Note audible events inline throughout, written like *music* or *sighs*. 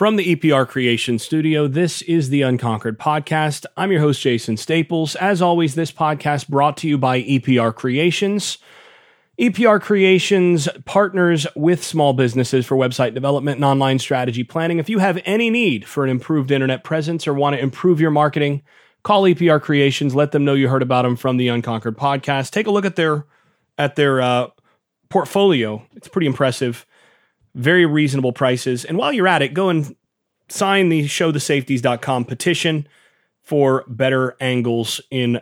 From the EPR Creation Studio, this is the Unconquered Podcast. I'm your host, Jason Staples. As always, this podcast brought to you by EPR Creations. EPR Creations partners with small businesses for website development and online strategy planning. If you have any need for an improved internet presence or want to improve your marketing, call EPR Creations. Let them know you heard about them from the Unconquered Podcast. Take a look at their at their uh, portfolio. It's pretty impressive very reasonable prices. And while you're at it, go and sign the showthesafeties.com petition for better angles in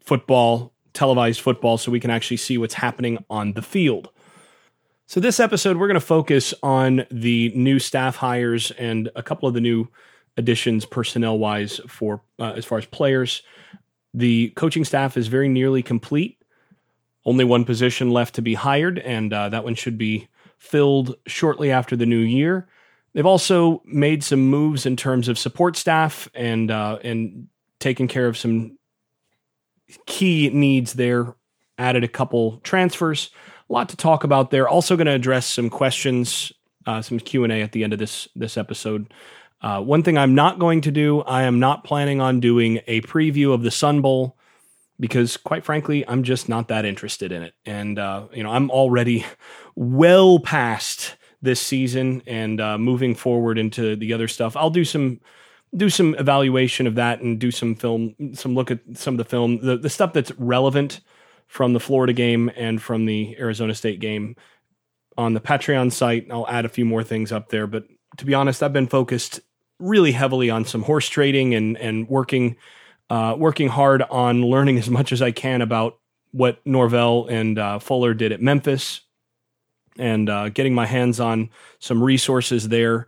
football, televised football, so we can actually see what's happening on the field. So, this episode, we're going to focus on the new staff hires and a couple of the new additions personnel wise for uh, as far as players. The coaching staff is very nearly complete. Only one position left to be hired, and uh, that one should be filled shortly after the new year. They've also made some moves in terms of support staff and uh, and taken care of some key needs there. Added a couple transfers. A lot to talk about there. Also going to address some questions, uh, some Q and A at the end of this this episode. Uh, one thing I'm not going to do, I am not planning on doing a preview of the Sun Bowl because quite frankly, I'm just not that interested in it. And, uh, you know, I'm already *laughs* well past this season and uh, moving forward into the other stuff. I'll do some do some evaluation of that and do some film some look at some of the film the, the stuff that's relevant from the Florida game and from the Arizona State game on the Patreon site. I'll add a few more things up there, but to be honest, I've been focused really heavily on some horse trading and and working uh, working hard on learning as much as I can about what Norvell and uh, Fuller did at Memphis, and uh, getting my hands on some resources there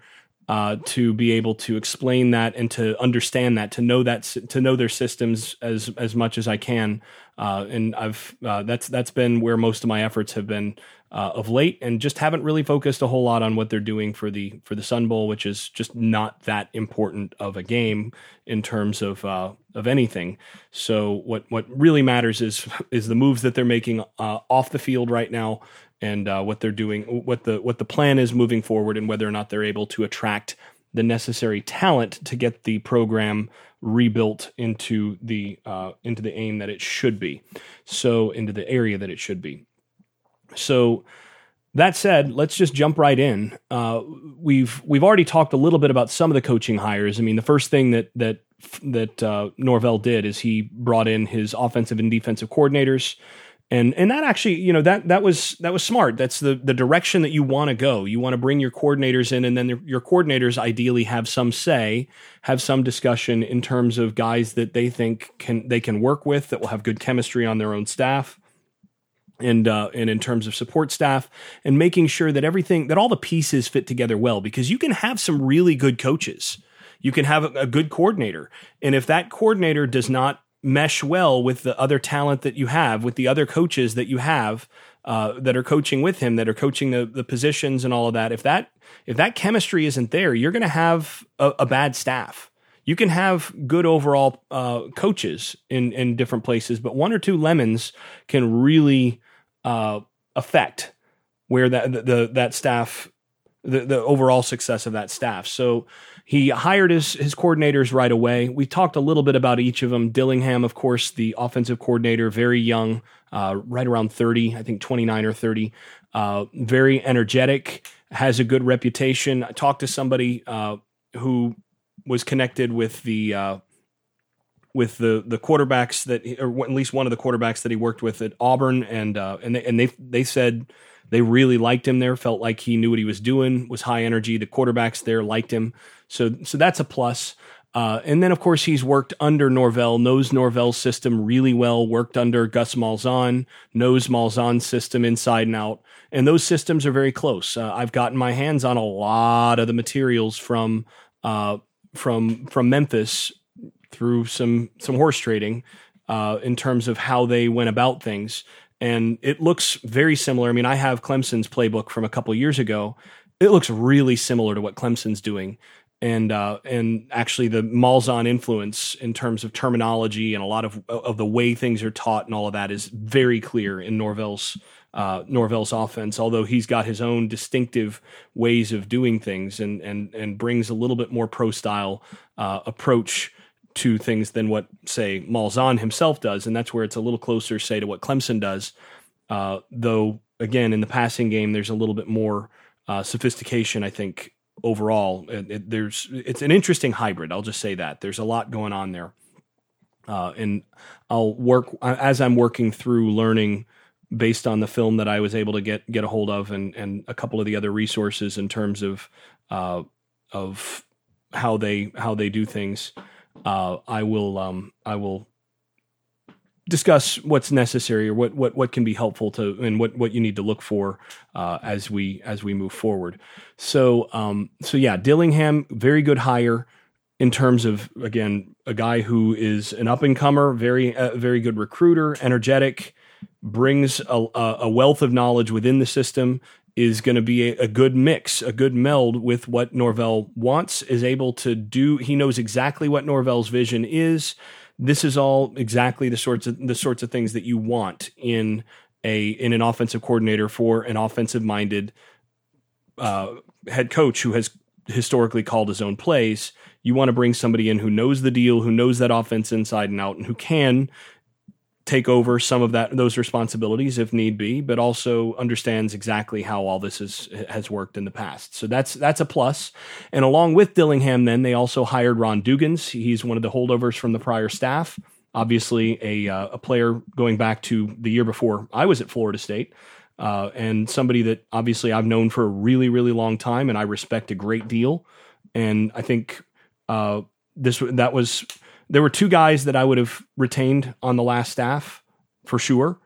uh, to be able to explain that and to understand that, to know that, to know their systems as as much as I can. Uh, and I've uh, that's that's been where most of my efforts have been uh, of late, and just haven't really focused a whole lot on what they're doing for the for the Sun Bowl, which is just not that important of a game in terms of uh, of anything. So what what really matters is is the moves that they're making uh, off the field right now and uh, what they're doing, what the what the plan is moving forward, and whether or not they're able to attract the necessary talent to get the program rebuilt into the uh, into the aim that it should be. So into the area that it should be. So that said, let's just jump right in. Uh, we've we've already talked a little bit about some of the coaching hires. I mean, the first thing that that that uh, Norvell did is he brought in his offensive and defensive coordinators and and that actually you know that that was that was smart that's the the direction that you want to go you want to bring your coordinators in and then your coordinators ideally have some say have some discussion in terms of guys that they think can they can work with that will have good chemistry on their own staff and uh, and in terms of support staff and making sure that everything that all the pieces fit together well because you can have some really good coaches you can have a, a good coordinator and if that coordinator does not mesh well with the other talent that you have, with the other coaches that you have uh, that are coaching with him, that are coaching the the positions and all of that. If that if that chemistry isn't there, you're going to have a, a, bad staff. You can have good overall uh, coaches in in different places, but one or two lemons can really uh, where that the, the that staff the, the overall success of that staff. So he hired his his coordinators right away. We talked a little bit about each of them. Dillingham, of course, the offensive coordinator, very young, uh, right around thirty, I think twenty nine or thirty. Uh, very energetic, has a good reputation. I talked to somebody uh, who was connected with the uh, with the the quarterbacks that, or at least one of the quarterbacks that he worked with at Auburn, and uh, and they, and they they said they really liked him there, felt like he knew what he was doing, was high energy. The quarterbacks there liked him. So, so that's a plus. Uh, and then, of course, he's worked under Norvell, knows Norvell's system really well, worked under Gus Malzahn, knows Malzahn's system inside and out. And those systems are very close. Uh, I've gotten my hands on a lot of the materials from uh, from from Memphis through some some horse trading uh, in terms of how they went about things and it looks very similar. I mean, I have Clemson's playbook from a couple years ago. It looks really similar to what Clemson's doing. and uh, and actually the Malzahn influence in terms of terminology and a lot of of the way things are taught and all of that is very clear in Norvell's uh, Norvell's offense. Although he's got his own distinctive ways of doing things and and and brings a little bit more pro style uh, approach to things than what say Malzahn himself does, and that's where it's a little closer, say, to what Clemson does. Uh, though again, in the passing game, there's a little bit more uh, sophistication, I think, overall. It, it, there's it's an interesting hybrid. I'll just say that there's a lot going on there, uh, and I'll work as I'm working through learning based on the film that I was able to get get a hold of, and and a couple of the other resources in terms of uh, of how they how they do things. Uh, I will um, I will discuss what's necessary or what, what, what can be helpful to and what, what you need to look for uh, as we as we move forward. So um, so yeah, Dillingham, very good hire in terms of again a guy who is an up and comer, very uh, very good recruiter, energetic, brings a, a wealth of knowledge within the system. Is going to be a, a good mix, a good meld with what Norvell wants. Is able to do. He knows exactly what Norvell's vision is this is all exactly the sorts of the sorts of things that you want in a in an offensive coordinator for an offensive minded uh, head coach who has historically called his own plays. You want to bring somebody in who knows the deal, who knows that offense inside and out, and who can take over some of that those responsibilities if need be, but also understands exactly how all this is, has worked in the past. So that's that's a plus. And along with Dillingham, then they also hired Ron Dugans. He's one of the holdovers from the prior staff. Obviously, a uh, a player going back to the year before I was at Florida State. Uh, and somebody that obviously I've known for a really, really long time, and I respect a great deal. And I think uh, this that was there were two guys that I would have retained on the last staff for sure.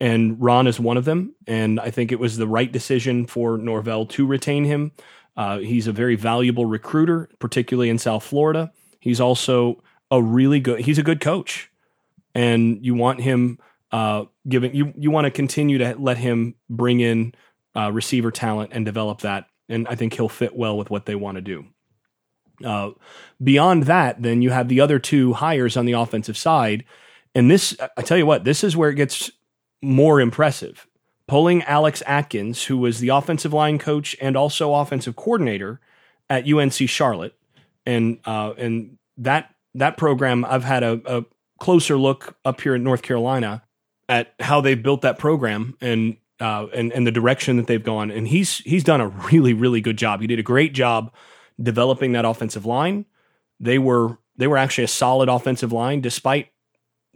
And Ron is one of them. And I think it was the right decision for Norvell to retain him. Uh, he's a very valuable recruiter, particularly in South Florida. He's also a really good, he's a good coach. And you want him uh, giving, you, you want to continue to let him bring in uh, receiver talent and develop that. And I think he'll fit well with what they want to do. Uh, beyond that, then you have the other two hires on the offensive side. And this, I tell you what, this is where it gets more impressive. Pulling Alex Atkins, who was the offensive line coach and also offensive coordinator at UNC Charlotte, and uh, and that that program, I've had a, a closer look up here in North Carolina at how they've built that program and uh, and and the direction that they've gone. And he's he's done a really really good job. He did a great job developing that offensive line. They were they were actually a solid offensive line, despite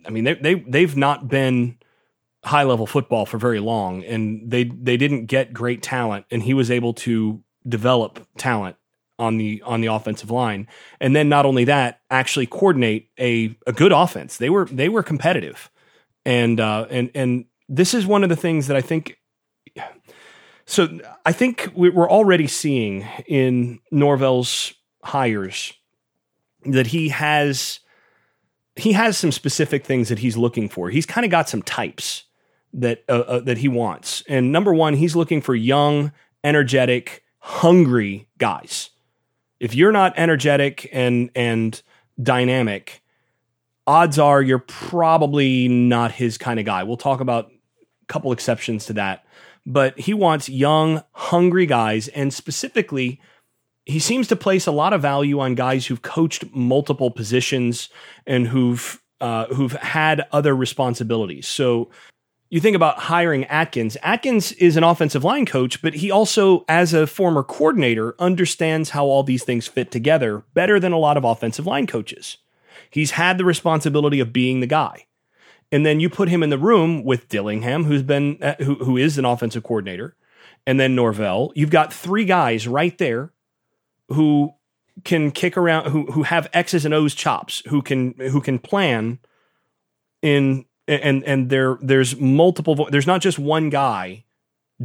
I mean they they they've not been high level football for very long, and they they didn't get great talent, and he was able to develop talent on the on the offensive line, and then not only that, actually coordinate a a good offense. They were they were competitive, and uh, and and this is one of the things that I think so I think we're already seeing in Norvell's hires that he has he has some specific things that he's looking for. He's kind of got some types that uh, uh, that he wants. And number one, he's looking for young, energetic, hungry guys. If you're not energetic and and dynamic, odds are you're probably not his kind of guy. We'll talk about a couple exceptions to that but he wants young, hungry guys. And specifically, he seems to place a lot of value on guys who've coached multiple positions and who've uh, who've had other responsibilities. So you think about hiring Atkins. Atkins is an offensive line coach, but he also, as a former coordinator, understands how all these things fit together better than a lot of offensive line coaches. He's had the responsibility of being the guy and then you put him in the room with Dillingham, who's been uh, who who is an offensive coordinator, and then Norvell. You've got three guys right there who can kick around, who who have X's and O's chops, who can who can plan in and and there there's multiple vo- there's not just one guy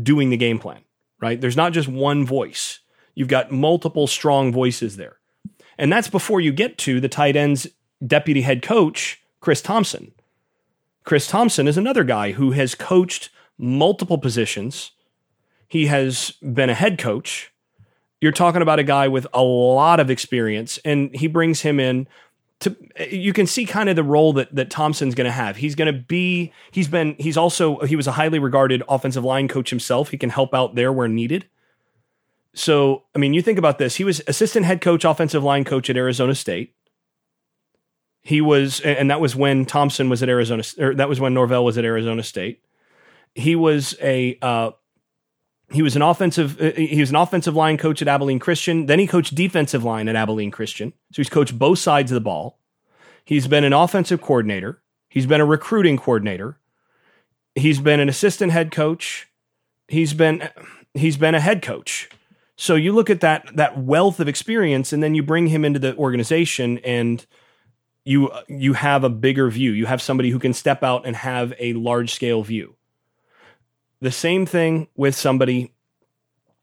doing the game plan, right? There's not just one voice. You've got multiple strong voices there. And that's before you get to the tight ends deputy head coach, Chris Thomsen, Chris Thomsen is another guy who has coached multiple positions. He has been a head coach You're talking about a guy with a lot of experience, and he brings him in to you can see kind of the role that that Thomsen's going to have. He's going to be he's been he's also he was a highly regarded offensive line coach himself. He can help out there where needed. So, I mean, you think about this. He was assistant head coach, offensive line coach at Arizona State. He was and that was when Thomsen was at Arizona or that was when Norvell was at Arizona State. He was a uh, he was an offensive uh, he was an offensive line coach at Abilene Christian. Then he coached defensive line at Abilene Christian. So he's coached both sides of the ball. He's been an offensive coordinator. He's been a recruiting coordinator. He's been an assistant head coach. He's been he's been a head coach. So you look at that that wealth of experience and then you bring him into the organization and you you have a bigger view. You have somebody who can step out and have a large scale view. The same thing with somebody,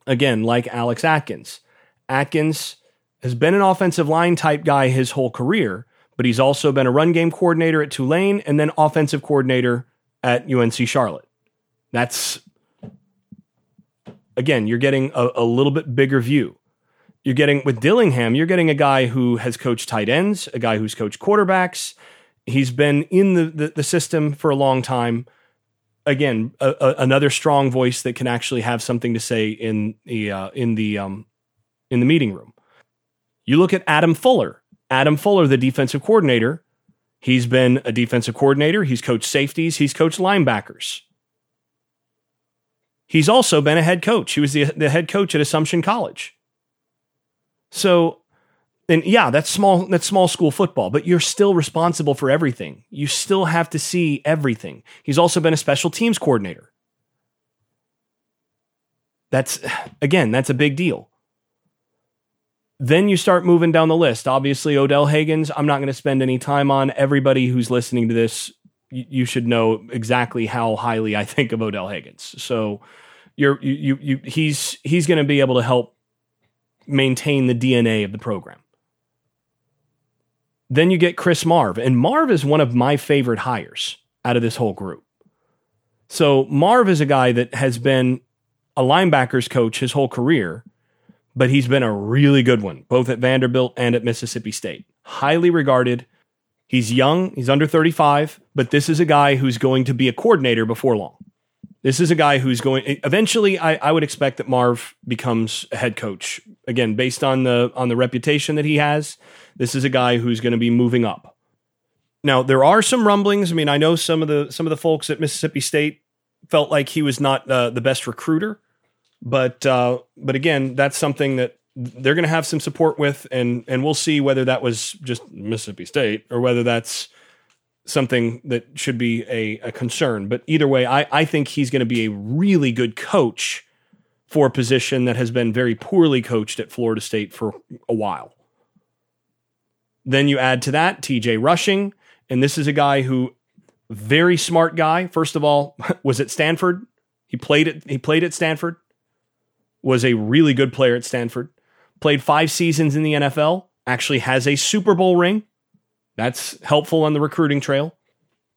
again, like Alex Atkins. Atkins has been an offensive line type guy his whole career, but he's also been a run game coordinator at Tulane and then offensive coordinator at UNC Charlotte. That's, again, you're getting a, a little bit bigger view. You're getting, with Dillingham, you're getting a guy who has coached tight ends, a guy who's coached quarterbacks. He's been in the, the, the system for a long time again a, a, another strong voice that can actually have something to say in the uh, in the um, in the meeting room. You look at Adam Fuller. Adam Fuller, the defensive coordinator, he's been a defensive coordinator. He's coached safeties. He's coached linebackers. He's also been a head coach. He was the, the head coach at Assumption College. So and yeah, that's small that's small school football, but you're still responsible for everything. You still have to see everything. He's also been a special teams coordinator. That's again, that's a big deal. Then you start moving down the list. Obviously, Odell Haggins, I'm not going to spend any time on. Everybody who's listening to this, you, should know exactly how highly I think of Odell Haggins. So you're you you, you he's he's going to be able to help maintain the DNA of the program. Then you get Chris Marve, and Marve is one of my favorite hires out of this whole group. So Marve is a guy that has been a linebackers coach his whole career, but he's been a really good one, both at Vanderbilt and at Mississippi State. Highly regarded. He's young, he's under 35, but this is a guy who's going to be a coordinator before long. This is a guy who's going eventually I, I would expect that Marve becomes a head coach. Again, based on the on the reputation that he has this is a guy who's going to be moving up. Now, there are some rumblings. I mean, I know some of the some of the folks at Mississippi State felt like he was not uh, the best recruiter, but uh, but again, that's something that they're going to have some support with, and and we'll see whether that was just Mississippi State or whether that's something that should be a, a concern. But either way, I, I think he's going to be a really good coach for a position that has been very poorly coached at Florida State for a while. Then you add to that TJ Rushing, and this is a guy who very smart guy. First of all, *laughs* was at Stanford. He played at he played at Stanford. Was a really good player at Stanford. Played 5 seasons in the NFL. Actually has a Super Bowl ring. That's helpful on the recruiting trail.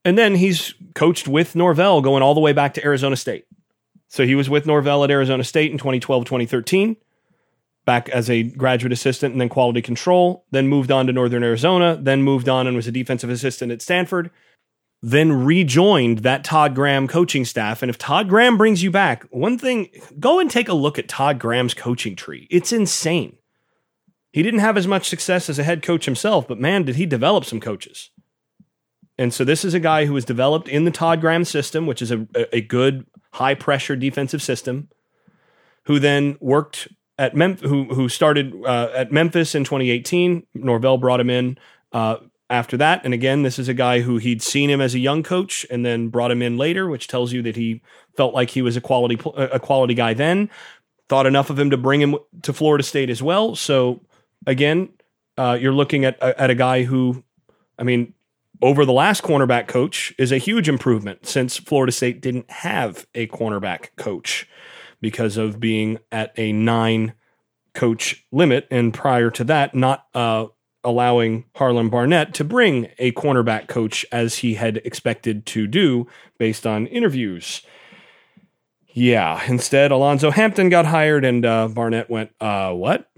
And then he's coached with Norvell going all the way back to Arizona State. So he was with Norvell at Arizona State in 2012, 2013 back as a graduate assistant and then quality control, then moved on to Northern Arizona, then moved on and was a defensive assistant at Stanford, then rejoined that Todd Graham coaching staff. And if Todd Graham brings you back, one thing, go and take a look at Todd Graham's coaching tree. It's insane. He didn't have as much success as a head coach himself, but man, did he develop some coaches. And so this is a guy who was developed in the Todd Graham system, which is a, a good high pressure defensive system, who then worked at Mem- who who started uh, at Memphis in 2018. Norvell brought him in uh, after that, and again, this is a guy who he'd seen him as a young coach, and then brought him in later, which tells you that he felt like he was a quality a quality guy then. Thought enough of him to bring him to Florida State as well. So again, uh, you're looking at at a guy who, I mean, over the last cornerback coach is a huge improvement since Florida State didn't have a cornerback coach because of being at a nine coach limit. And prior to that, not uh, allowing Harlon Barnett to bring a cornerback coach as he had expected to do based on interviews. Yeah, instead, Alonzo Hampton got hired and uh, Barnett went, uh, what?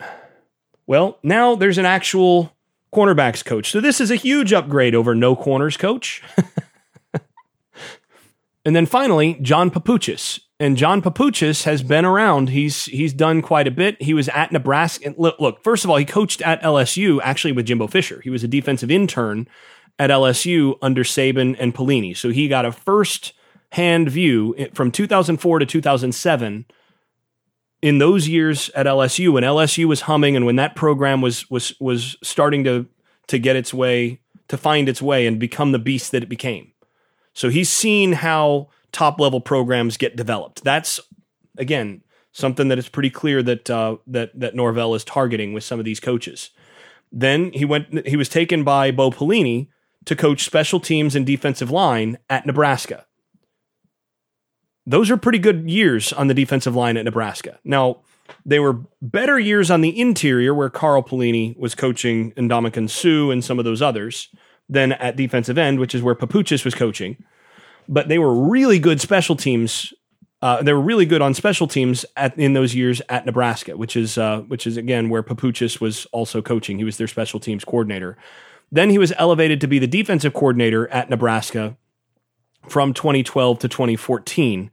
Well, now there's an actual cornerbacks coach. So this is a huge upgrade over no corners coach. *laughs* and then finally, John Papuchis. And John Papuchis has been around. He's he's done quite a bit. He was at Nebraska. Look, first of all, he coached at LSU actually with Jimbo Fisher. He was a defensive intern at LSU under Saban and Pelini. So he got a first hand view from 2004 to 2007 in those years at LSU when LSU was humming and when that program was was was starting to to get its way to find its way and become the beast that it became. So he's seen how top level programs get developed. That's again something that is pretty clear that uh, that that Norvell is targeting with some of these coaches. Then he went. He was taken by Bo Pelini to coach special teams and defensive line at Nebraska those are pretty good years on the defensive line at Nebraska. Now, they were better years on the interior where Carl Pelini was coaching Ndamukong Suh and some of those others than at defensive end, which is where Papuchis was coaching. But they were really good special teams. Uh, they were really good on special teams at, in those years at Nebraska, which is uh, which is again where Papuchis was also coaching. He was their special teams coordinator. Then he was elevated to be the defensive coordinator at Nebraska from 2012 to 2014.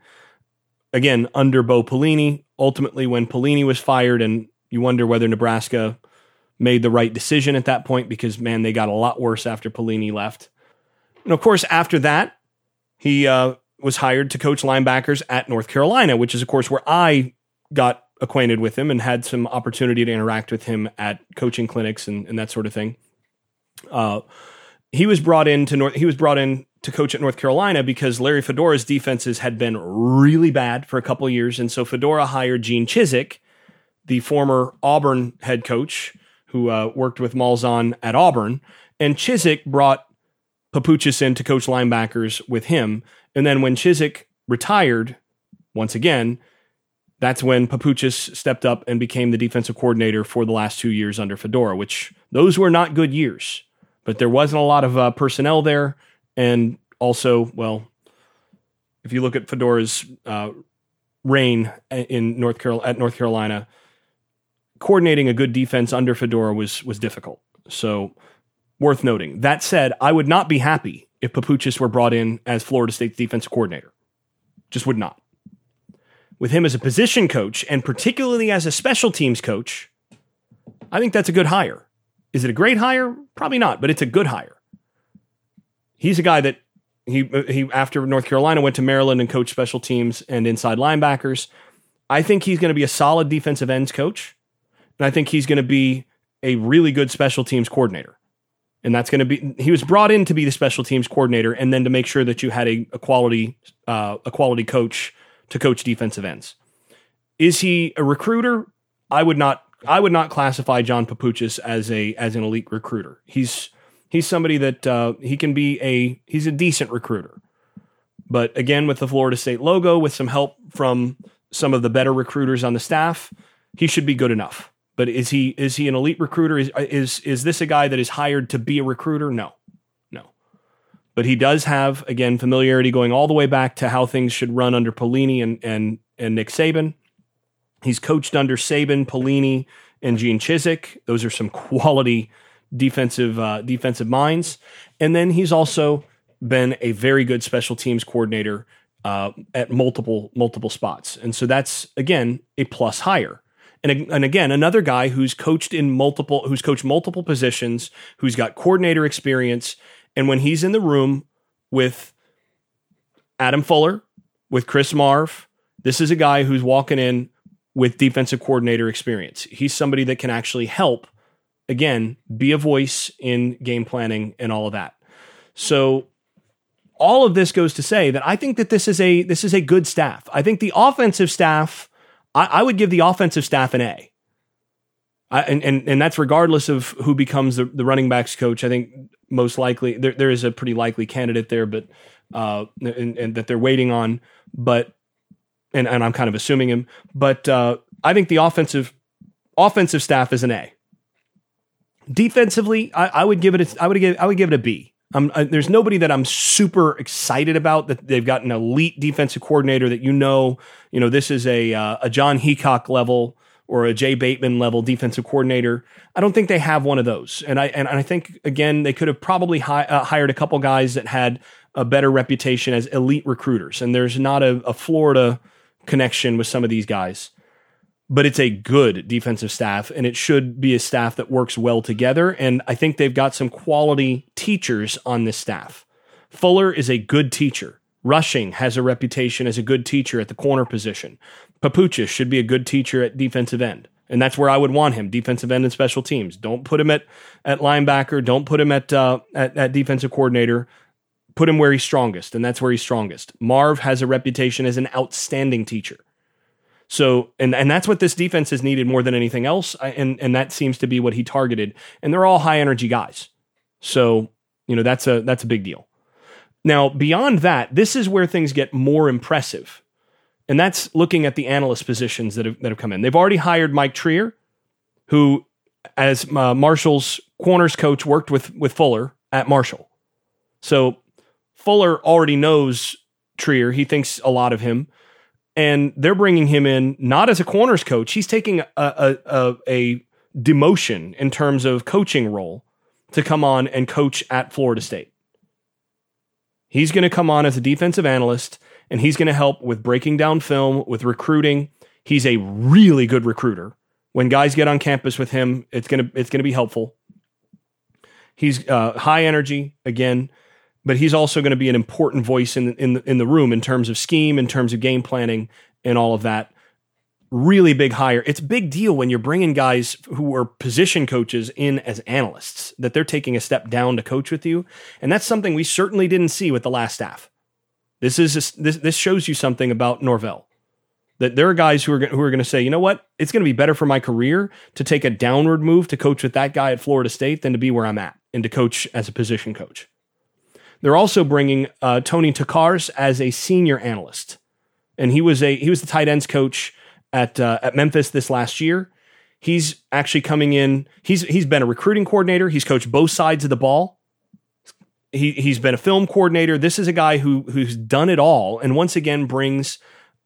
Again, under Bo Pelini. Ultimately, when Pelini was fired, and you wonder whether Nebraska made the right decision at that point because, man, they got a lot worse after Pelini left. And of course, after that, he uh, was hired to coach linebackers at North Carolina, which is, of course, where I got acquainted with him and had some opportunity to interact with him at coaching clinics and, and that sort of thing. Uh, he was brought in to North. He was brought in to coach at North Carolina because Larry Fedora's defenses had been really bad for a couple years. And so Fedora hired Gene Chizik, the former Auburn head coach who uh, worked with Malzahn at Auburn. And Chizik brought Papuchis in to coach linebackers with him. And then when Chizik retired, once again, that's when Papuchis stepped up and became the defensive coordinator for the last two years under Fedora, which those were not good years. But there wasn't a lot of uh, personnel there and also, well, if you look at Fedora's uh, reign in North Carol at North Carolina, coordinating a good defense under Fedora was was difficult. So worth noting. That said, I would not be happy if Papuchis were brought in as Florida State's defensive coordinator. Just would not. With him as a position coach and particularly as a special teams coach, I think that's a good hire. Is it a great hire? Probably not, but it's a good hire he's a guy that he he after North Carolina went to Maryland and coached special teams and inside linebackers. I think he's going to be a solid defensive ends coach, and I think he's going to be a really good special teams coordinator. And that's going to be he was brought in to be the special teams coordinator, and then to make sure that you had a, a quality uh, a quality coach to coach defensive ends. Is he a recruiter? I would not I would not classify John Papuchis as a as an elite recruiter. He's he's somebody that uh, he can be a he's a decent recruiter. But again, with the Florida State logo, with some help from some of the better recruiters on the staff, he should be good enough. But is he is he an elite recruiter? Is is is this a guy that is hired to be a recruiter? No, no. But he does have again familiarity going all the way back to how things should run under Pelini and and and Nick Saban. He's coached under Saban, Pelini, and Gene Chizik. Those are some quality defensive uh, defensive minds, and then he's also been a very good special teams coordinator uh, at multiple multiple spots, and so that's again a plus hire. And, and again, another guy who's coached in multiple, who's coached multiple positions, who's got coordinator experience, and when he's in the room with Adam Fuller, with Chris Marve, this is a guy who's walking in with defensive coordinator experience. He's somebody that can actually help again, be a voice in game planning and all of that. So all of this goes to say that I think that this is a this is a good staff. I think the offensive staff, I, I would give the offensive staff an A. I, and, and and that's regardless of who becomes the, the running backs coach. I think most likely there, there is a pretty likely candidate there, but uh, and, and that they're waiting on. But and, and I'm kind of assuming him. But uh, I think the offensive offensive staff is an A. Defensively, I, I would give it. A, I would give. I would give it a B. I, there's nobody that I'm super excited about that they've got an elite defensive coordinator that you know, you know, this is a uh, a Jon Heacock level or a Jay Bateman level defensive coordinator. I don't think they have one of those, and I and, I think again they could have probably hi, uh, hired a couple guys that had a better reputation as elite recruiters, and there's not a, a Florida connection with some of these guys but it's a good defensive staff and it should be a staff that works well together. And I think they've got some quality teachers on this staff. Fuller is a good teacher. Rushing has a reputation as a good teacher at the corner position. Papuchis should be a good teacher at defensive end. And that's where I would want him, defensive end and special teams. Don't put him at, at linebacker. Don't put him at, uh, at, at defensive coordinator. Put him where he's strongest, and that's where he's strongest. Marve has a reputation as an outstanding teacher. So, and and that's what this defense has needed more than anything else, and and that seems to be what he targeted. And they're all high energy guys, so you know that's a that's a big deal. Now, beyond that, this is where things get more impressive, and that's looking at the analyst positions that have that have come in. They've already hired Mike Treier, who, as uh, Marshall's corners coach, worked with with Fuller at Marshall. So Fuller already knows Treier. He thinks a lot of him and they're bringing him in not as a corners coach. He's taking a, a, a, a demotion in terms of coaching role to come on and coach at Florida State. He's going to come on as a defensive analyst and he's going to help with breaking down film, with recruiting. He's a really good recruiter. When guys get on campus with him, it's going to it's going to be helpful. He's uh, high energy again but he's also going to be an important voice in in the, in the room in terms of scheme, in terms of game planning, and all of that. Really big hire. It's a big deal when you're bringing guys who are position coaches in as analysts that they're taking a step down to coach with you, and that's something we certainly didn't see with the last staff. This is a, this this shows you something about Norvell that there are guys who are who are going to say, you know what, it's going to be better for my career to take a downward move to coach with that guy at Florida State than to be where I'm at and to coach as a position coach. They're also bringing uh, Tony Tokarz as a senior analyst, and he was a he was the tight ends coach at uh, at Memphis this last year. He's actually coming in. He's he's been a recruiting coordinator. He's coached both sides of the ball. He he's been a film coordinator. This is a guy who who's done it all, and once again brings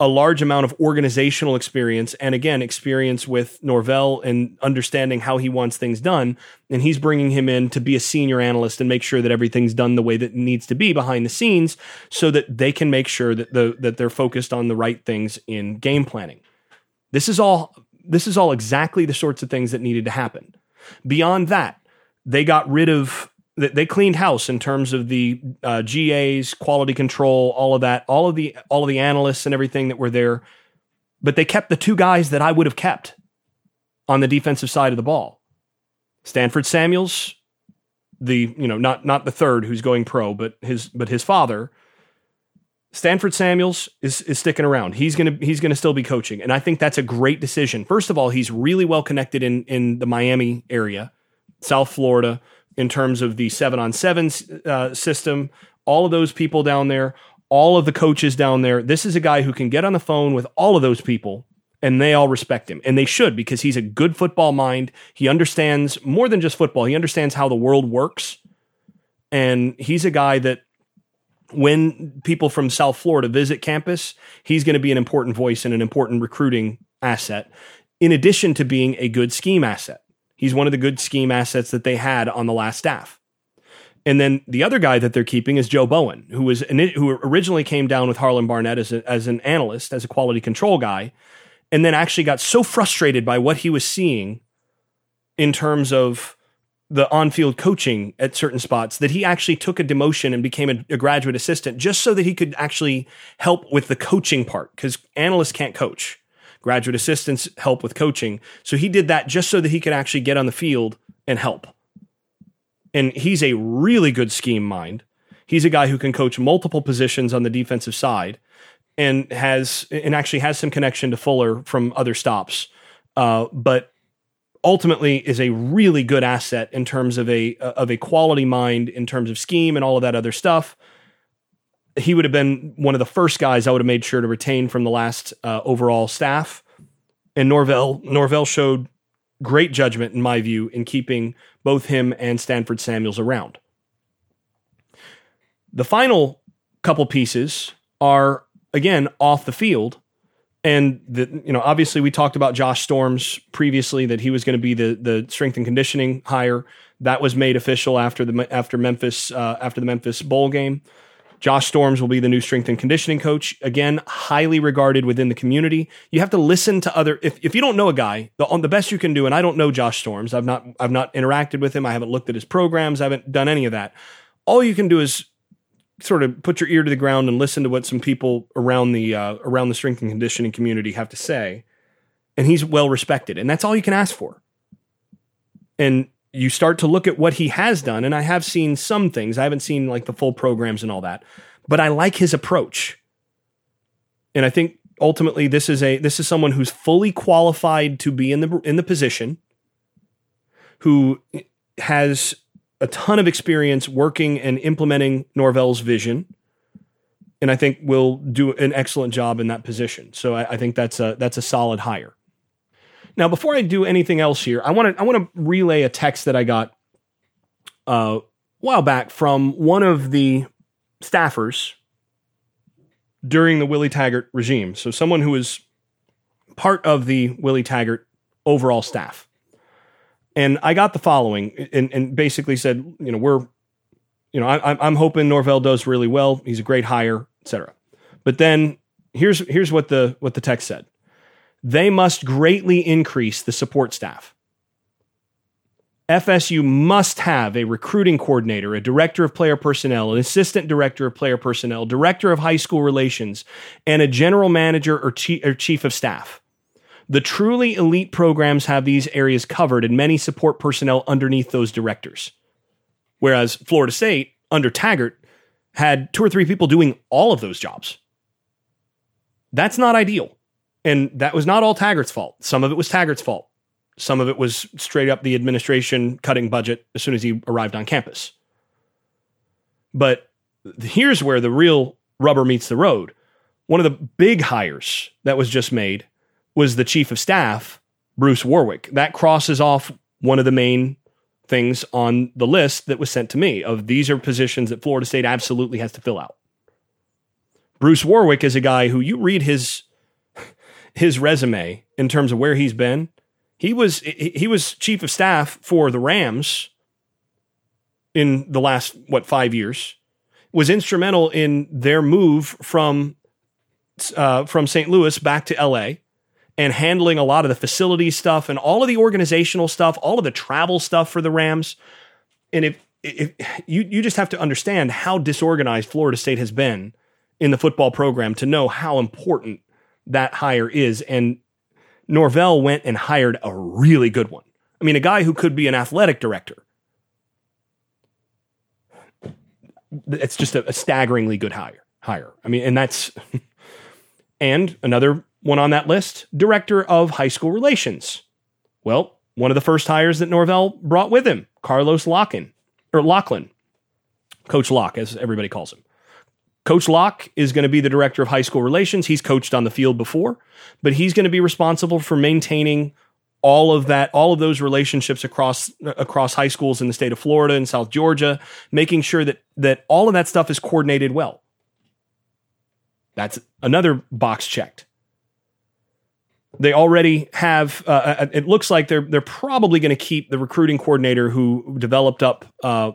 a large amount of organizational experience and again experience with Norvell and understanding how he wants things done and he's bringing him in to be a senior analyst and make sure that everything's done the way that needs to be behind the scenes so that they can make sure that the that they're focused on the right things in game planning. This is all this is all exactly the sorts of things that needed to happen. Beyond that, they got rid of they cleaned house in terms of the uh, GAs, quality control, all of that, all of the all of the analysts and everything that were there. But they kept the two guys that I would have kept on the defensive side of the ball. Stanford Samuels, the you know not not the third who's going pro, but his but his father. Stanford Samuels is is sticking around. He's gonna he's gonna still be coaching, and I think that's a great decision. First of all, he's really well connected in in the Miami area, South Florida in terms of the seven on seven uh, system, all of those people down there, all of the coaches down there. This is a guy who can get on the phone with all of those people and they all respect him. And they should because he's a good football mind. He understands more than just football, he understands how the world works. And he's a guy that when people from South Florida visit campus, he's going to be an important voice and an important recruiting asset, in addition to being a good scheme asset. He's one of the good scheme assets that they had on the last staff. And then the other guy that they're keeping is Joe Bowen, who was who originally came down with Harlon Barnett as, a, as an analyst, as a quality control guy, and then actually got so frustrated by what he was seeing in terms of the on-field coaching at certain spots that he actually took a demotion and became a, a graduate assistant just so that he could actually help with the coaching part because analysts can't coach graduate assistants help with coaching. So he did that just so that he could actually get on the field and help. And he's a really good scheme mind. He's a guy who can coach multiple positions on the defensive side and has and actually has some connection to Fuller from other stops. Uh, but ultimately is a really good asset in terms of a of a quality mind in terms of scheme and all of that other stuff he would have been one of the first guys I would have made sure to retain from the last uh, overall staff. And Norvell Norvell showed great judgment, in my view, in keeping both him and Stanford Samuels around. The final couple pieces are again off the field. And the, you know, obviously we talked about Josh Storms previously that he was going to be the the strength and conditioning hire. That was made official after the after Memphis uh, after the Memphis bowl game. Josh Storms will be the new strength and conditioning coach. Again, highly regarded within the community. You have to listen to other. If, if you don't know a guy, the, the best you can do, and I don't know Josh Storms. I've not I've not interacted with him. I haven't looked at his programs. I haven't done any of that. All you can do is sort of put your ear to the ground and listen to what some people around the uh, around the strength and conditioning community have to say. And he's well respected, and that's all you can ask for. And you start to look at what he has done, and I have seen some things. I haven't seen like the full programs and all that, but I like his approach. And I think ultimately this is a this is someone who's fully qualified to be in the in the position, who has a ton of experience working and implementing Norvell's vision, and I think will do an excellent job in that position. So I, I think that's a that's a solid hire. Now, before I do anything else here, I want to I want to relay a text that I got uh, a while back from one of the staffers during the Willie Taggart regime. So someone who was part of the Willie Taggart overall staff. And I got the following and, and basically said, you know, we're, you know, I, I'm hoping Norvell does really well. He's a great hire, etc. But then here's here's what the what the text said they must greatly increase the support staff. FSU must have a recruiting coordinator, a director of player personnel, an assistant director of player personnel, director of high school relations, and a general manager or chief, of staff. The truly elite programs have these areas covered and many support personnel underneath those directors. Whereas Florida State, under Taggart, had two or three people doing all of those jobs. That's not ideal. And that was not all Taggart's fault. Some of it was Taggart's fault. Some of it was straight up the administration cutting budget as soon as he arrived on campus. But here's where the real rubber meets the road. One of the big hires that was just made was the chief of staff, Bruce Warwick. That crosses off one of the main things on the list that was sent to me of these are positions that Florida State absolutely has to fill out. Bruce Warwick is a guy who you read his his resume in terms of where he's been, he was he was chief of staff for the Rams in the last what five years. Was instrumental in their move from uh, from St. Louis back to L.A. and handling a lot of the facility stuff and all of the organizational stuff, all of the travel stuff for the Rams. And if if you you just have to understand how disorganized Florida State has been in the football program to know how important that hire is. And Norvell went and hired a really good one. I mean, a guy who could be an athletic director. It's just a, a staggeringly good hire. Hire. I mean, and that's *laughs* and another one on that list, director of high school relations. Well, one of the first hires that Norvell brought with him, Carlos Lockin or Lachlan, Coach Locke, as everybody calls him. Coach Locke is going to be the director of high school relations. He's coached on the field before, but he's going to be responsible for maintaining all of that, all of those relationships across across high schools in the state of Florida and South Georgia, making sure that that all of that stuff is coordinated well. That's another box checked. They already have. Uh, uh it looks like they're they're probably going to keep the recruiting coordinator who developed up uh,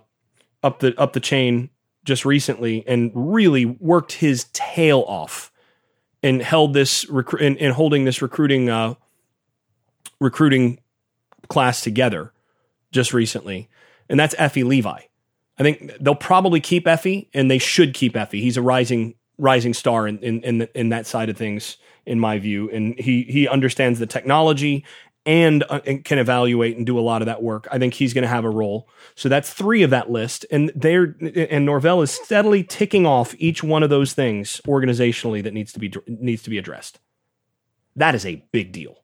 up the up the chain just recently and really worked his tail off and held this recru- and, and holding this recruiting uh, recruiting class together just recently, and that's Effie Levi. I think they'll probably keep Effie, and they should keep Effie. He's a rising rising star in in in, in that side of things, in my view, and he he understands the technology and, uh, and can evaluate and do a lot of that work. I think he's going to have a role. So that's three of that list, and they're and Norvell is steadily ticking off each one of those things organizationally that needs to be needs to be addressed. That is a big deal.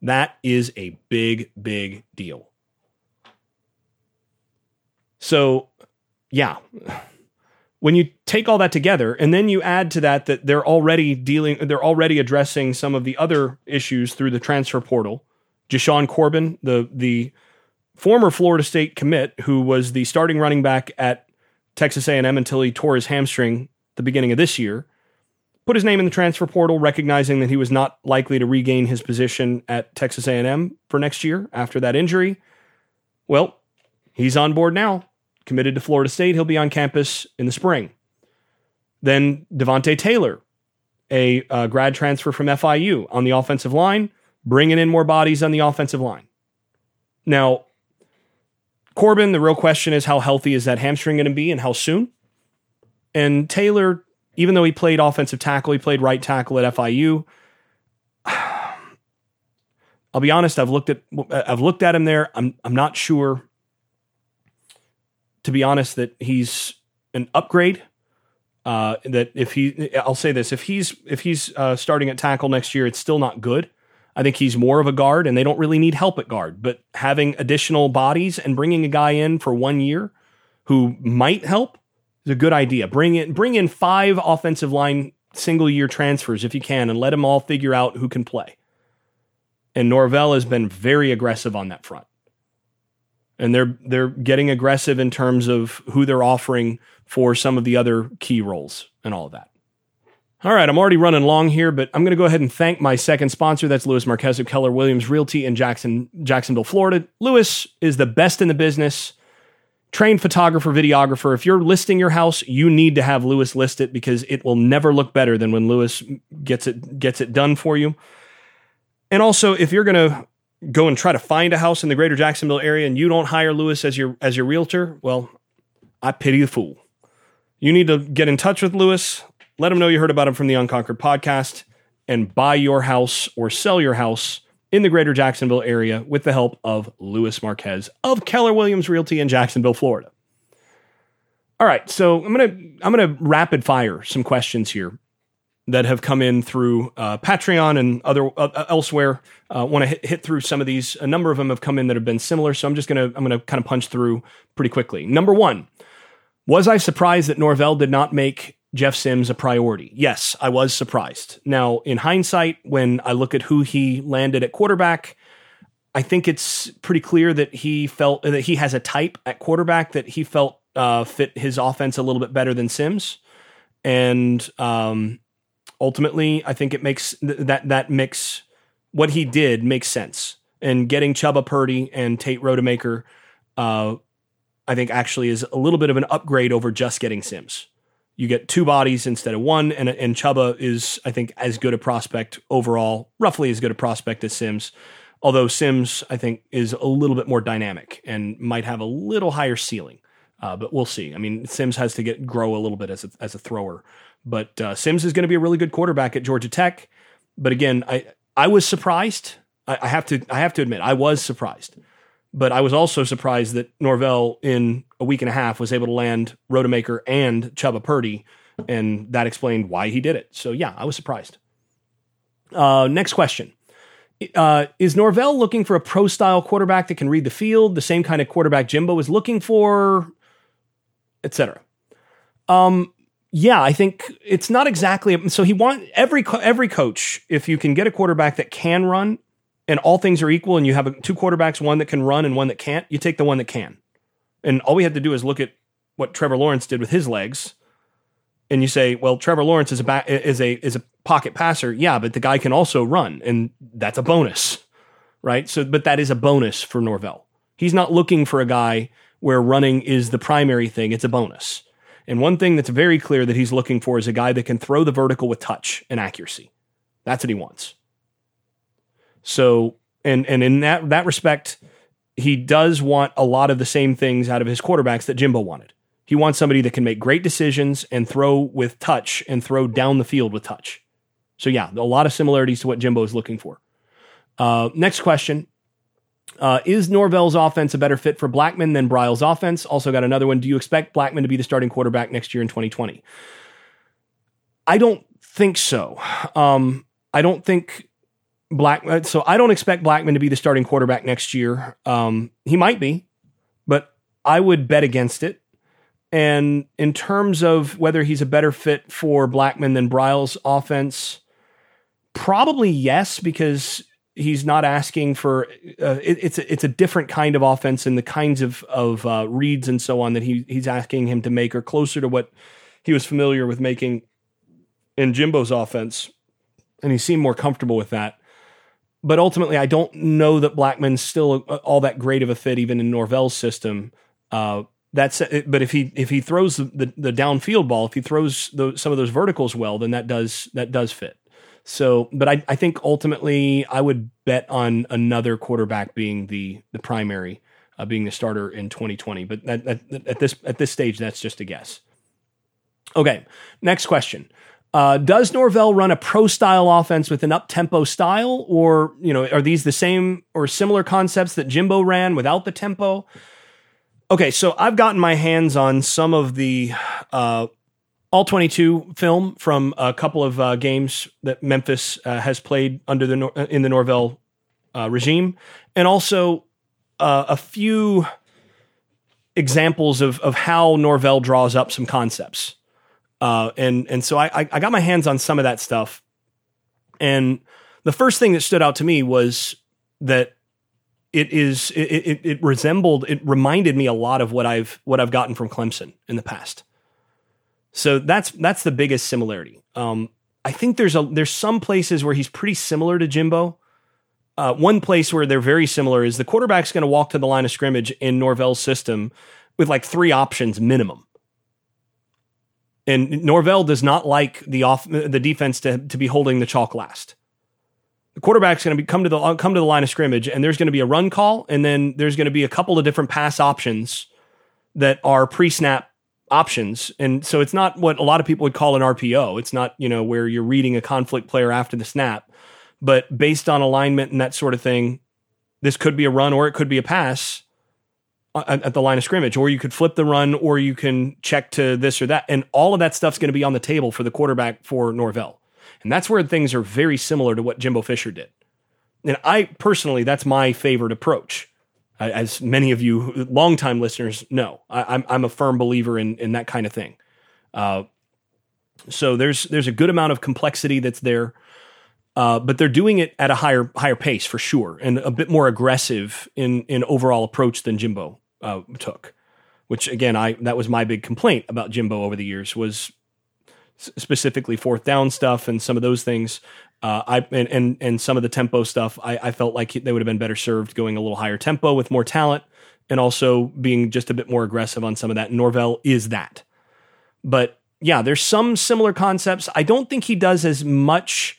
That is a big big deal. So, yeah when you take all that together and then you add to that that they're already dealing they're already addressing some of the other issues through the transfer portal Jashaun Corbin the the former Florida State commit who was the starting running back at Texas A&M until he tore his hamstring the beginning of this year. Put his name in the transfer portal, recognizing that he was not likely to regain his position at Texas A&M for next year after that injury. Well, he's on board now, committed to Florida State. He'll be on campus in the spring. Then Devontae Taylor, a uh, grad transfer from FIU on the offensive line, bringing in more bodies on the offensive line. Now, Corbin, the real question is how healthy is that hamstring going to be and how soon? And Taylor, even though he played offensive tackle, he played right tackle at FIU. *sighs* I'll be honest, I've looked at I've looked at him there. I'm I'm not sure to be honest that he's an upgrade. Uh, that if he, I'll say this: if he's if he's uh, starting at tackle next year, it's still not good. I think he's more of a guard, and they don't really need help at guard. But having additional bodies and bringing a guy in for one year who might help is a good idea. Bring in bring in five offensive line single year transfers if you can, and let them all figure out who can play. And Norvell has been very aggressive on that front and they're they're getting aggressive in terms of who they're offering for some of the other key roles and all of that. All right, I'm already running long here, but I'm going to go ahead and thank my second sponsor. That's Lewis Marquez of Keller Williams Realty in Jackson, Jacksonville, Florida. Lewis is the best in the business, trained photographer, videographer. If you're listing your house, you need to have Lewis list it because it will never look better than when Lewis gets it gets it done for you. And also, if you're going to go and try to find a house in the greater Jacksonville area and you don't hire Lewis as your as your realtor, well, I pity the fool. You need to get in touch with Lewis, let him know you heard about him from the Unconquered podcast, and buy your house or sell your house in the greater Jacksonville area with the help of Lewis Marquez of Keller Williams Realty in Jacksonville, Florida. All right, so I'm gonna I'm gonna rapid fire some questions here that have come in through uh, Patreon and other uh, elsewhere. Uh, Want to hit, hit, through some of these. A number of them have come in that have been similar, so I'm just gonna I'm gonna kind of punch through pretty quickly. Number one, was I surprised that Norvell did not make Jeff Sims a priority? Yes, I was surprised. Now, in hindsight, when I look at who he landed at quarterback. I think it's pretty clear that he felt that he has a type at quarterback that he felt uh, fit his offense a little bit better than Sims, and um, ultimately, I think it makes th- that that mix what he did makes sense. And getting Chubba Purdy and Tate Rodemaker, uh, I think actually is a little bit of an upgrade over just getting Sims. You get two bodies instead of one, and and Chubba is I think as good a prospect overall, roughly as good a prospect as Sims. Although Sims, I think, is a little bit more dynamic and might have a little higher ceiling. Uh, but we'll see. I mean, Sims has to get grow a little bit as a, as a thrower. But uh, Sims is going to be a really good quarterback at Georgia Tech. But again, I I was surprised. I, I have to I have to admit I was surprised. But I was also surprised that Norvell in a week and a half was able to land Rodemaker and Chubba Purdy, and that explained why he did it. So yeah, I was surprised. Uh, next question. Uh, is Norvell looking for a pro style quarterback that can read the field, the same kind of quarterback Jimbo is looking for, etc.? Um, yeah, I think it's not exactly so he want every every coach if you can get a quarterback that can run and all things are equal and you have two quarterbacks one that can run and one that can't, you take the one that can. And all we have to do is look at what Trevor Lawrence did with his legs and you say, well, Trevor Lawrence is a is a is a pocket passer. Yeah, but the guy can also run and that's a bonus. Right? So but that is a bonus for Norvell. He's not looking for a guy where running is the primary thing, it's a bonus. And one thing that's very clear that he's looking for is a guy that can throw the vertical with touch and accuracy. That's what he wants. So, and and in that that respect, he does want a lot of the same things out of his quarterbacks that Jimbo wanted. He wants somebody that can make great decisions and throw with touch and throw down the field with touch. So yeah, a lot of similarities to what Jimbo is looking for. Uh, next question uh, is Norvell's offense a better fit for Blackman than Briles' offense? Also, got another one. Do you expect Blackman to be the starting quarterback next year in 2020? I don't think so. Um, I don't think Black. Uh, so I don't expect Blackman to be the starting quarterback next year. Um, he might be, but I would bet against it. And in terms of whether he's a better fit for Blackman than Briles' offense, probably yes, because he's not asking for uh, it, it's a, it's a different kind of offense and the kinds of of uh, reads and so on that he he's asking him to make are closer to what he was familiar with making in Jimbo's offense, and he seemed more comfortable with that. But ultimately, I don't know that Blackman's still all that great of a fit, even in Norvell's system. Uh, that's but if he if he throws the, the, the downfield ball, if he throws those, some of those verticals well, then that does that does fit. So, but I, I think ultimately I would bet on another quarterback being the the primary, uh, being the starter in 2020. But that, that, at this at this stage, that's just a guess. Okay, next question. Uh, does Norvell run a pro style offense with an up tempo style, or you know, are these the same or similar concepts that Jimbo ran without the tempo? Okay, so I've gotten my hands on some of the uh, all 22 film from a couple of uh, games that Memphis uh, has played under the uh, in the Norvell uh, regime, and also uh, a few examples of of how Norvell draws up some concepts. Uh, and and so I I got my hands on some of that stuff, and the first thing that stood out to me was that it is it, it, it resembled it reminded me a lot of what I've what I've gotten from Clemson in the past. So that's that's the biggest similarity. Um, I think there's a there's some places where he's pretty similar to Jimbo. Uh, one place where they're very similar is the quarterback's going to walk to the line of scrimmage in Norvell's system with like three options minimum. And Norvell does not like the off the defense to, to be holding the chalk last. The quarterback's going to come to the come to the line of scrimmage, and there's going to be a run call, and then there's going to be a couple of different pass options that are pre-snap options. And so it's not what a lot of people would call an RPO. It's not, you know, where you're reading a conflict player after the snap, but based on alignment and that sort of thing, this could be a run or it could be a pass uh, at, at the line of scrimmage, or you could flip the run, or you can check to this or that. And all of that stuff's going to be on the table for the quarterback for Norvell. And that's where things are very similar to what Jimbo Fisher did. And I personally, that's my favorite approach. As many of you longtime listeners know, I, am I'm, a firm believer in in that kind of thing. Uh, so there's there's a good amount of complexity that's there, uh, but they're doing it at a higher higher pace for sure, and a bit more aggressive in in overall approach than Jimbo uh, took. Which again, I that was my big complaint about Jimbo over the years was specifically fourth down stuff and some of those things. Uh, I and, and and some of the tempo stuff. I, I felt like they would have been better served going a little higher tempo with more talent, and also being just a bit more aggressive on some of that. Norvell is that, but yeah, there's some similar concepts. I don't think he does as much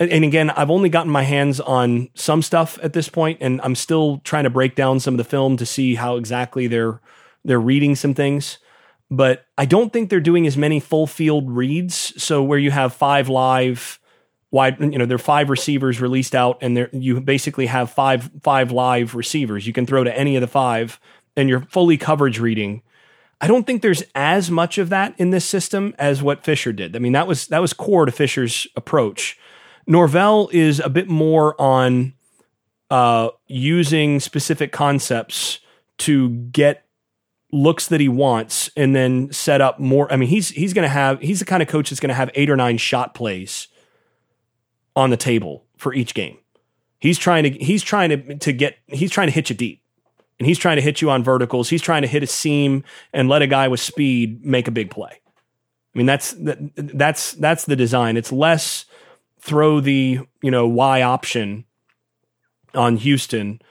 and again, I've only gotten my hands on some stuff at this point, and I'm still trying to break down some of the film to see how exactly they're they're reading some things. But I don't think they're doing as many full field reads. So where you have five live wide, you know, there are five receivers released out, and there you basically have five five live receivers. You can throw to any of the five, and you're fully coverage reading. I don't think there's as much of that in this system as what Fisher did. I mean, that was that was core to Fisher's approach Norvell is a bit more on uh, using specific concepts to get looks that he wants and then set up more. I mean, he's he's going to have he's the kind of coach that's going to have eight or nine shot plays on the table for each game. He's trying to he's trying to to get he's trying to hit you deep. And he's trying to hit you on verticals. He's trying to hit a seam and let a guy with speed make a big play. I mean, that's that, that's that's the design. It's less throw the you know Y option on Houston,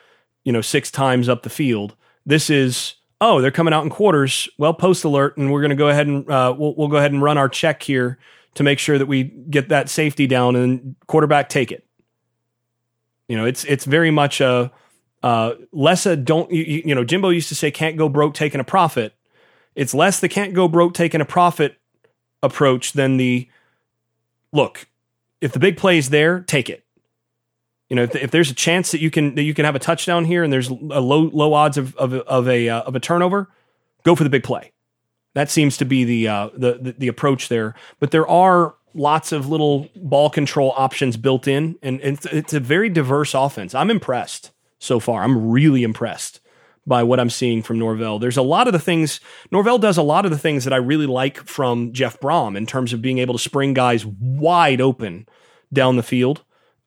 you know, six times up the field. This is oh they're coming out in quarters. Well, post alert, and we're going to go ahead and uh, we'll we'll go ahead and run our check here to make sure that we get that safety down and quarterback take it. You know, it's it's very much a uh, less a don't you, you know Jimbo used to say can't go broke taking a profit. It's less the can't go broke taking a profit approach than the look if the big play is there, take it. You know, if, if, there's a chance that you can that you can have a touchdown here, and there's a low low odds of of, of a uh, of a turnover, go for the big play. That seems to be the, uh, the, the approach there. But there are lots of little ball control options built in, and it's it's a very diverse offense. I'm impressed so far. I'm really impressed by what I'm seeing from Norvell. There's a lot of the things Norvell does a lot of the things that I really like from Jeff Brohm in terms of being able to spring guys wide open down the field.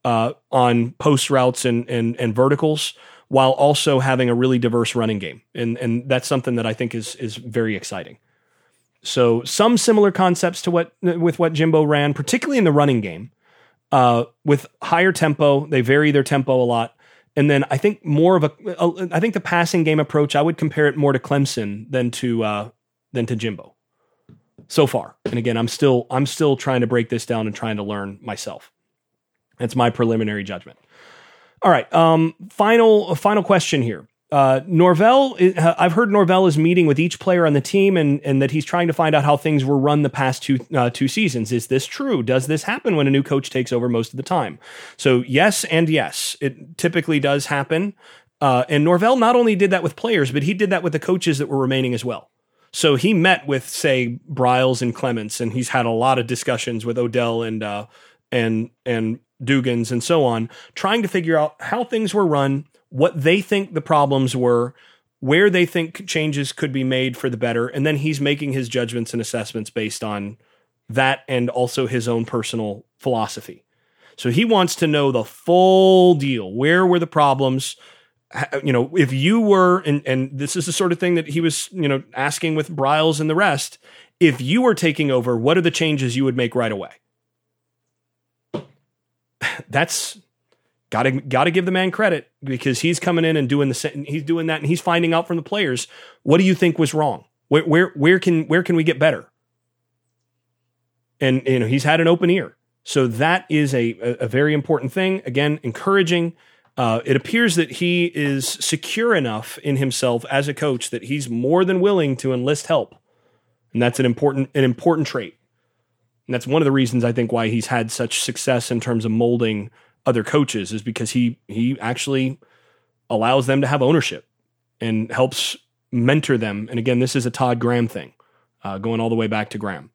uh, on post routes and, and and verticals, while also having a really diverse running game, and and that's something that I think is is very exciting. So some similar concepts to what with what Jimbo ran, particularly in the running game, uh, with higher tempo. They vary their tempo a lot. And then I think more of a, a, I think the passing game approach, I would compare it more to Clemson than to uh, than to Jimbo so far. And again, I'm still I'm still trying to break this down and trying to learn myself. That's my preliminary judgment. All right, um, final final question here. Uh, Norvell, I've heard Norvell is meeting with each player on the team and, and that he's trying to find out how things were run the past two uh, two seasons. Is this true? Does this happen when a new coach takes over most of the time? So yes and yes, it typically does happen. Uh, and Norvell not only did that with players, but he did that with the coaches that were remaining as well. So he met with say Briles and Clements, and he's had a lot of discussions with Odell and uh, and and Dugans and so on, trying to figure out how things were run what they think the problems were, where they think changes could be made for the better, and then he's making his judgments and assessments based on that and also his own personal philosophy. So he wants to know the full deal. Where were the problems? You know, if you were, and, and this is the sort of thing that he was, you know, asking with Briles and the rest. If you were taking over, what are the changes you would make right away? *laughs* That's Got to got to give the man credit because he's coming in and doing the he's doing that and he's finding out from the players what do you think was wrong? Where where where can where can we get better? And you know he's had an open ear, so that is a a, very important thing. Again, encouraging. Uh, it appears that he is secure enough in himself as a coach that he's more than willing to enlist help, and that's an important an important trait. And that's one of the reasons I think why he's had such success in terms of molding other coaches is because he he actually allows them to have ownership and helps mentor them. And again, this is a Todd Graham thing, uh, going all the way back to Graham.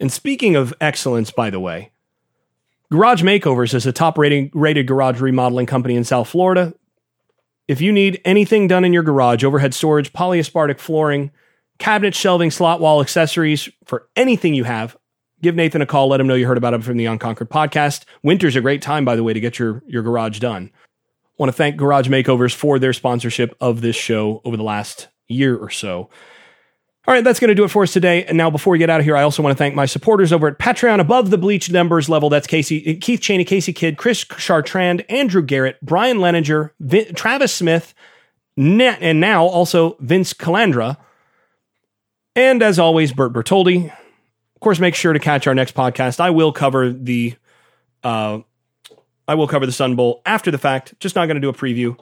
And speaking of excellence, by the way, Garage Makeovers is a top rating, rated garage remodeling company in South Florida. If you need anything done in your garage, overhead storage, polyaspartic flooring, cabinet shelving, slot wall accessories, for anything you have, give Nathan a call. Let him know you heard about him from the Unconquered podcast. Winter's a great time, by the way, to get your, your garage done. Want to thank Garage Makeovers for their sponsorship of this show over the last year or so. All right, that's going to do it for us today. And now, before we get out of here, I also want to thank my supporters over at Patreon above the bleach numbers level. That's Casey, Keith Cheney, Casey Kidd, Chris Chartrand, Andrew Garrett, Brian Leninger, Vin, Travis Smith, and now also Vince Calandra. And as always, Bert Bertoldi. Of course, make sure to catch our next podcast. I will cover the uh, I will cover the Sun Bowl after the fact. Just not going to do a preview.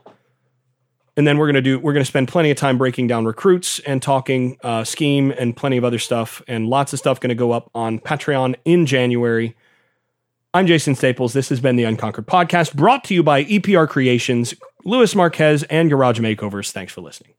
And then we're gonna do we're gonna spend plenty of time breaking down recruits and talking uh, scheme and plenty of other stuff and lots of stuff going to go up on Patreon in January. I'm Jason Staples. This has been the Unconquered Podcast, brought to you by EPR Creations, Lewis Marquez, and Garage Makeovers. Thanks for listening.